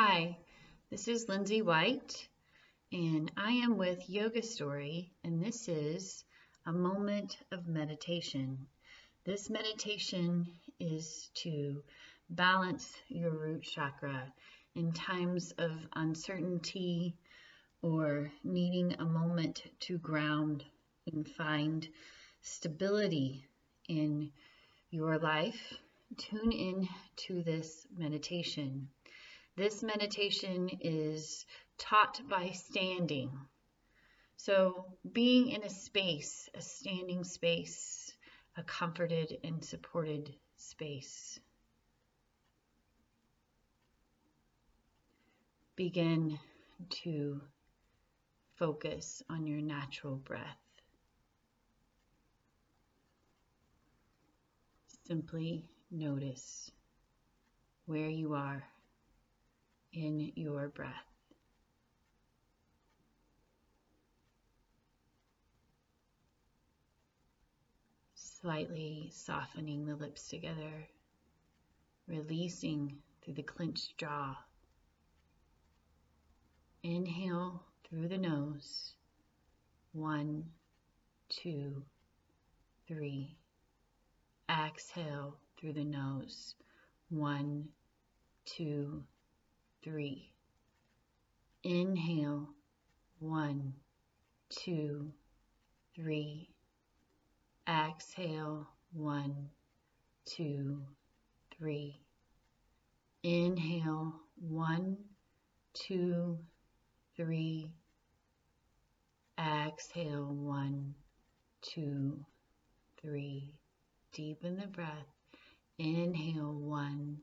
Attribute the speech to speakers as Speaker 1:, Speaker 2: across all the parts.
Speaker 1: Hi, this is Lindsay White, and I am with Yoga Story, and this is a moment of meditation. This meditation is to balance your root chakra in times of uncertainty or needing a moment to ground and find stability in your life. Tune in to this meditation. This meditation is taught by standing. So, being in a space, a standing space, a comforted and supported space. Begin to focus on your natural breath. Simply notice where you are in your breath. Slightly softening the lips together, releasing through the clenched jaw. Inhale through the nose. One, two, three. Exhale through the nose. One, two, three. Inhale, one, two, three. Exhale, one, two, three. Inhale, one, two, three. Exhale, one, two, three. Deepen the breath. Inhale, one,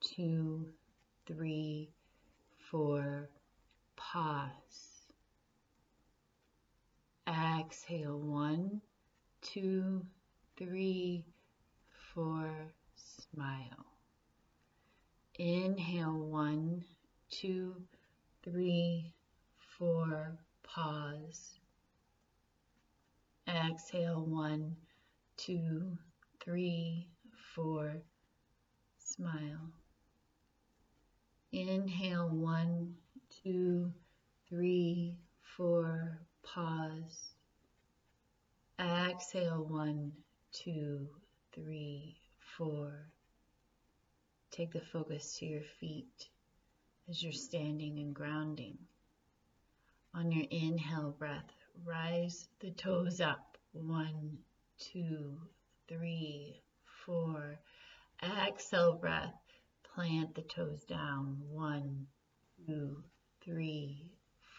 Speaker 1: two, three, four, pause. Exhale, one, two, three, four, smile. Inhale, one, two, three, four, pause. Exhale, one, two, three, four, smile. Inhale, one, two, three, four, pause. Exhale, one, two, three, four. Take the focus to your feet as you're standing and grounding. On your inhale breath, rise the toes up. One, two, three, four. Exhale breath, Plant the toes down. One, two, three,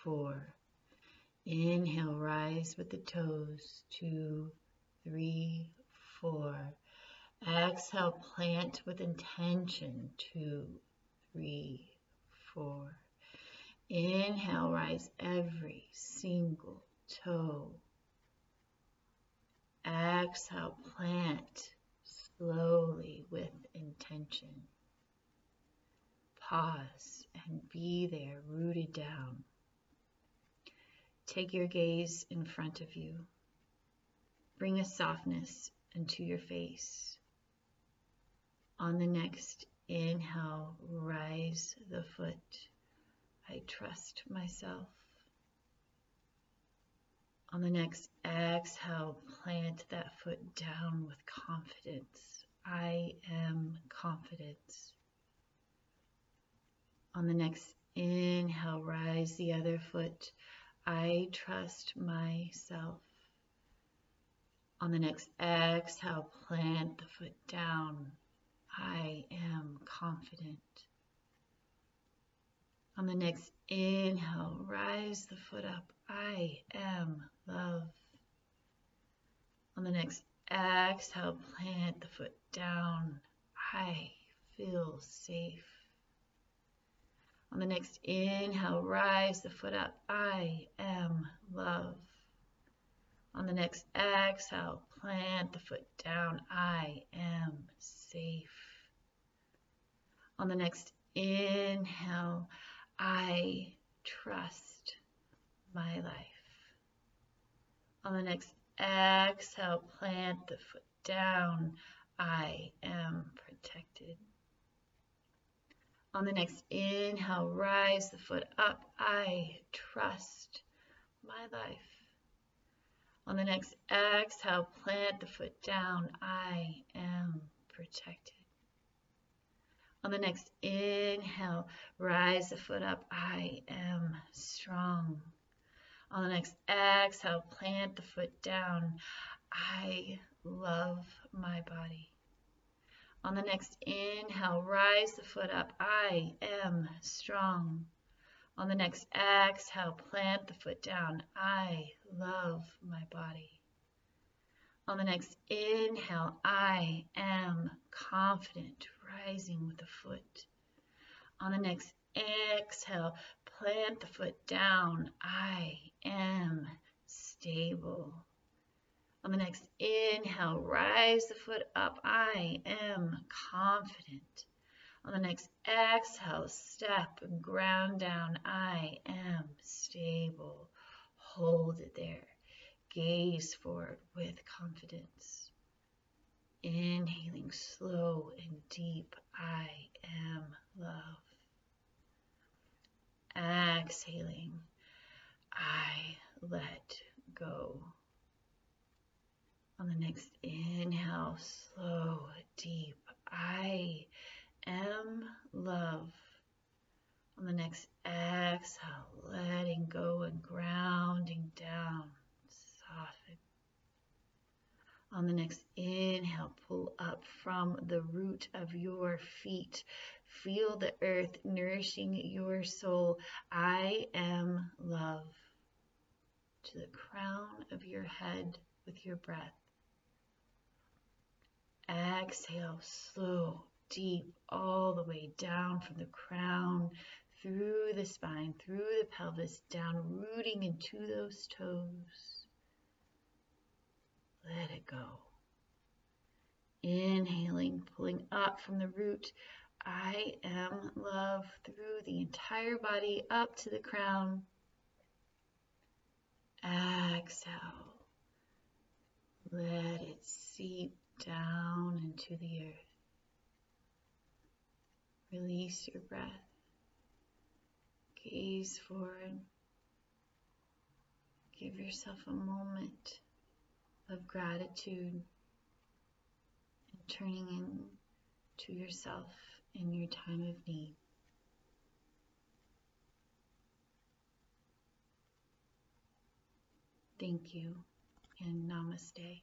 Speaker 1: four. Inhale, rise with the toes. Two, three, four. Exhale, plant with intention. Two, three, four. Inhale, rise every single toe. Exhale, plant slowly with intention pause and be there, rooted down. Take your gaze in front of you. Bring a softness into your face. On the next inhale, rise the foot. I trust myself. On the next exhale, plant that foot down with confidence. I am confident. On the next inhale, rise the other foot. I trust myself. On the next exhale, plant the foot down. I am confident. On the next inhale, rise the foot up. I am love. On the next exhale, plant the foot down. I feel safe. On the next inhale, rise the foot up. I am love. On the next exhale, plant the foot down. I am safe. On the next inhale, I trust my life. On the next exhale, plant the foot down. I am protected. On the next inhale, rise the foot up. I trust my life. On the next exhale, plant the foot down. I am protected. On the next inhale, rise the foot up. I am strong. On the next exhale, plant the foot down. I love my body. On the next inhale, rise the foot up. I am strong. On the next exhale, plant the foot down. I love my body. On the next inhale, I am confident, rising with the foot. On the next exhale, plant the foot down. I am stable. On the next inhale, rise the foot up. I am confident. On the next exhale, step and ground down. I am stable. Hold it there. Gaze forward with confidence. Inhaling slow and deep. I am love. Exhaling. I let go. On the next inhale, slow, deep. I am love. On the next exhale, letting go and grounding down, soften. On the next inhale, pull up from the root of your feet. Feel the earth nourishing your soul. I am love. To the crown of your head with your breath. Exhale, slow, deep all the way down from the crown, through the spine, through the pelvis, down, rooting into those toes. Let it go. Inhaling, pulling up from the root. I am love through the entire body up to the crown. Exhale. Let it seep down into the earth. Release your breath. Gaze forward. Give yourself a moment of gratitude and turning in to yourself in your time of need. Thank you and namaste.